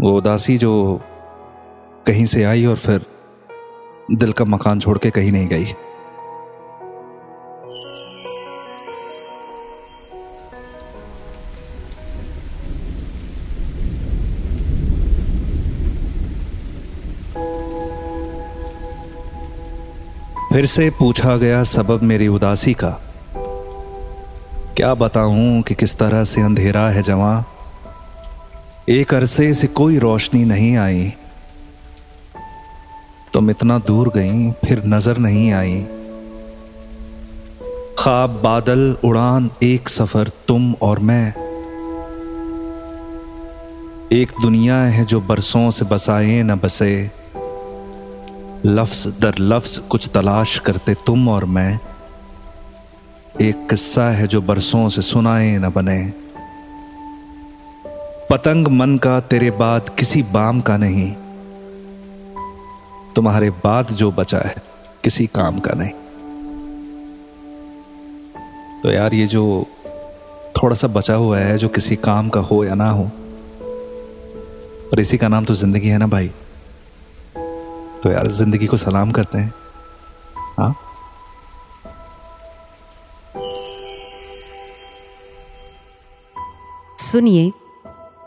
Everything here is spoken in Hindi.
वो उदासी जो कहीं से आई और फिर दिल का मकान छोड़ के कहीं नहीं गई। फिर से पूछा गया सबब मेरी उदासी का। क्या बताऊँ कि किस तरह से अंधेरा है जवां? एक अरसे से कोई रोशनी नहीं आई। तुम इतना दूर गई, फिर नज़र नहीं आई। खाब बादल, उड़ान, एक सफ़र, तुम और मैं। एक दुनिया है जो बरसों से बसाए न बसे। लफ्ज दर लफ्ज कुछ तलाश करते तुम और मैं। एक किस्सा है जो बरसों से सुनाए न बने। पतंग मन का तेरे बाद किसी बाम का नहीं। तुम्हारे बाद जो बचा है, किसी काम का नहीं। तो यार ये जो थोड़ा सा बचा हुआ है, जो किसी काम का हो या ना हो, और इसी का नाम तो ज़िंदगी है ना भाई। तो यार ज़िंदगी को सलाम करते हैं। हाँ? सुनिए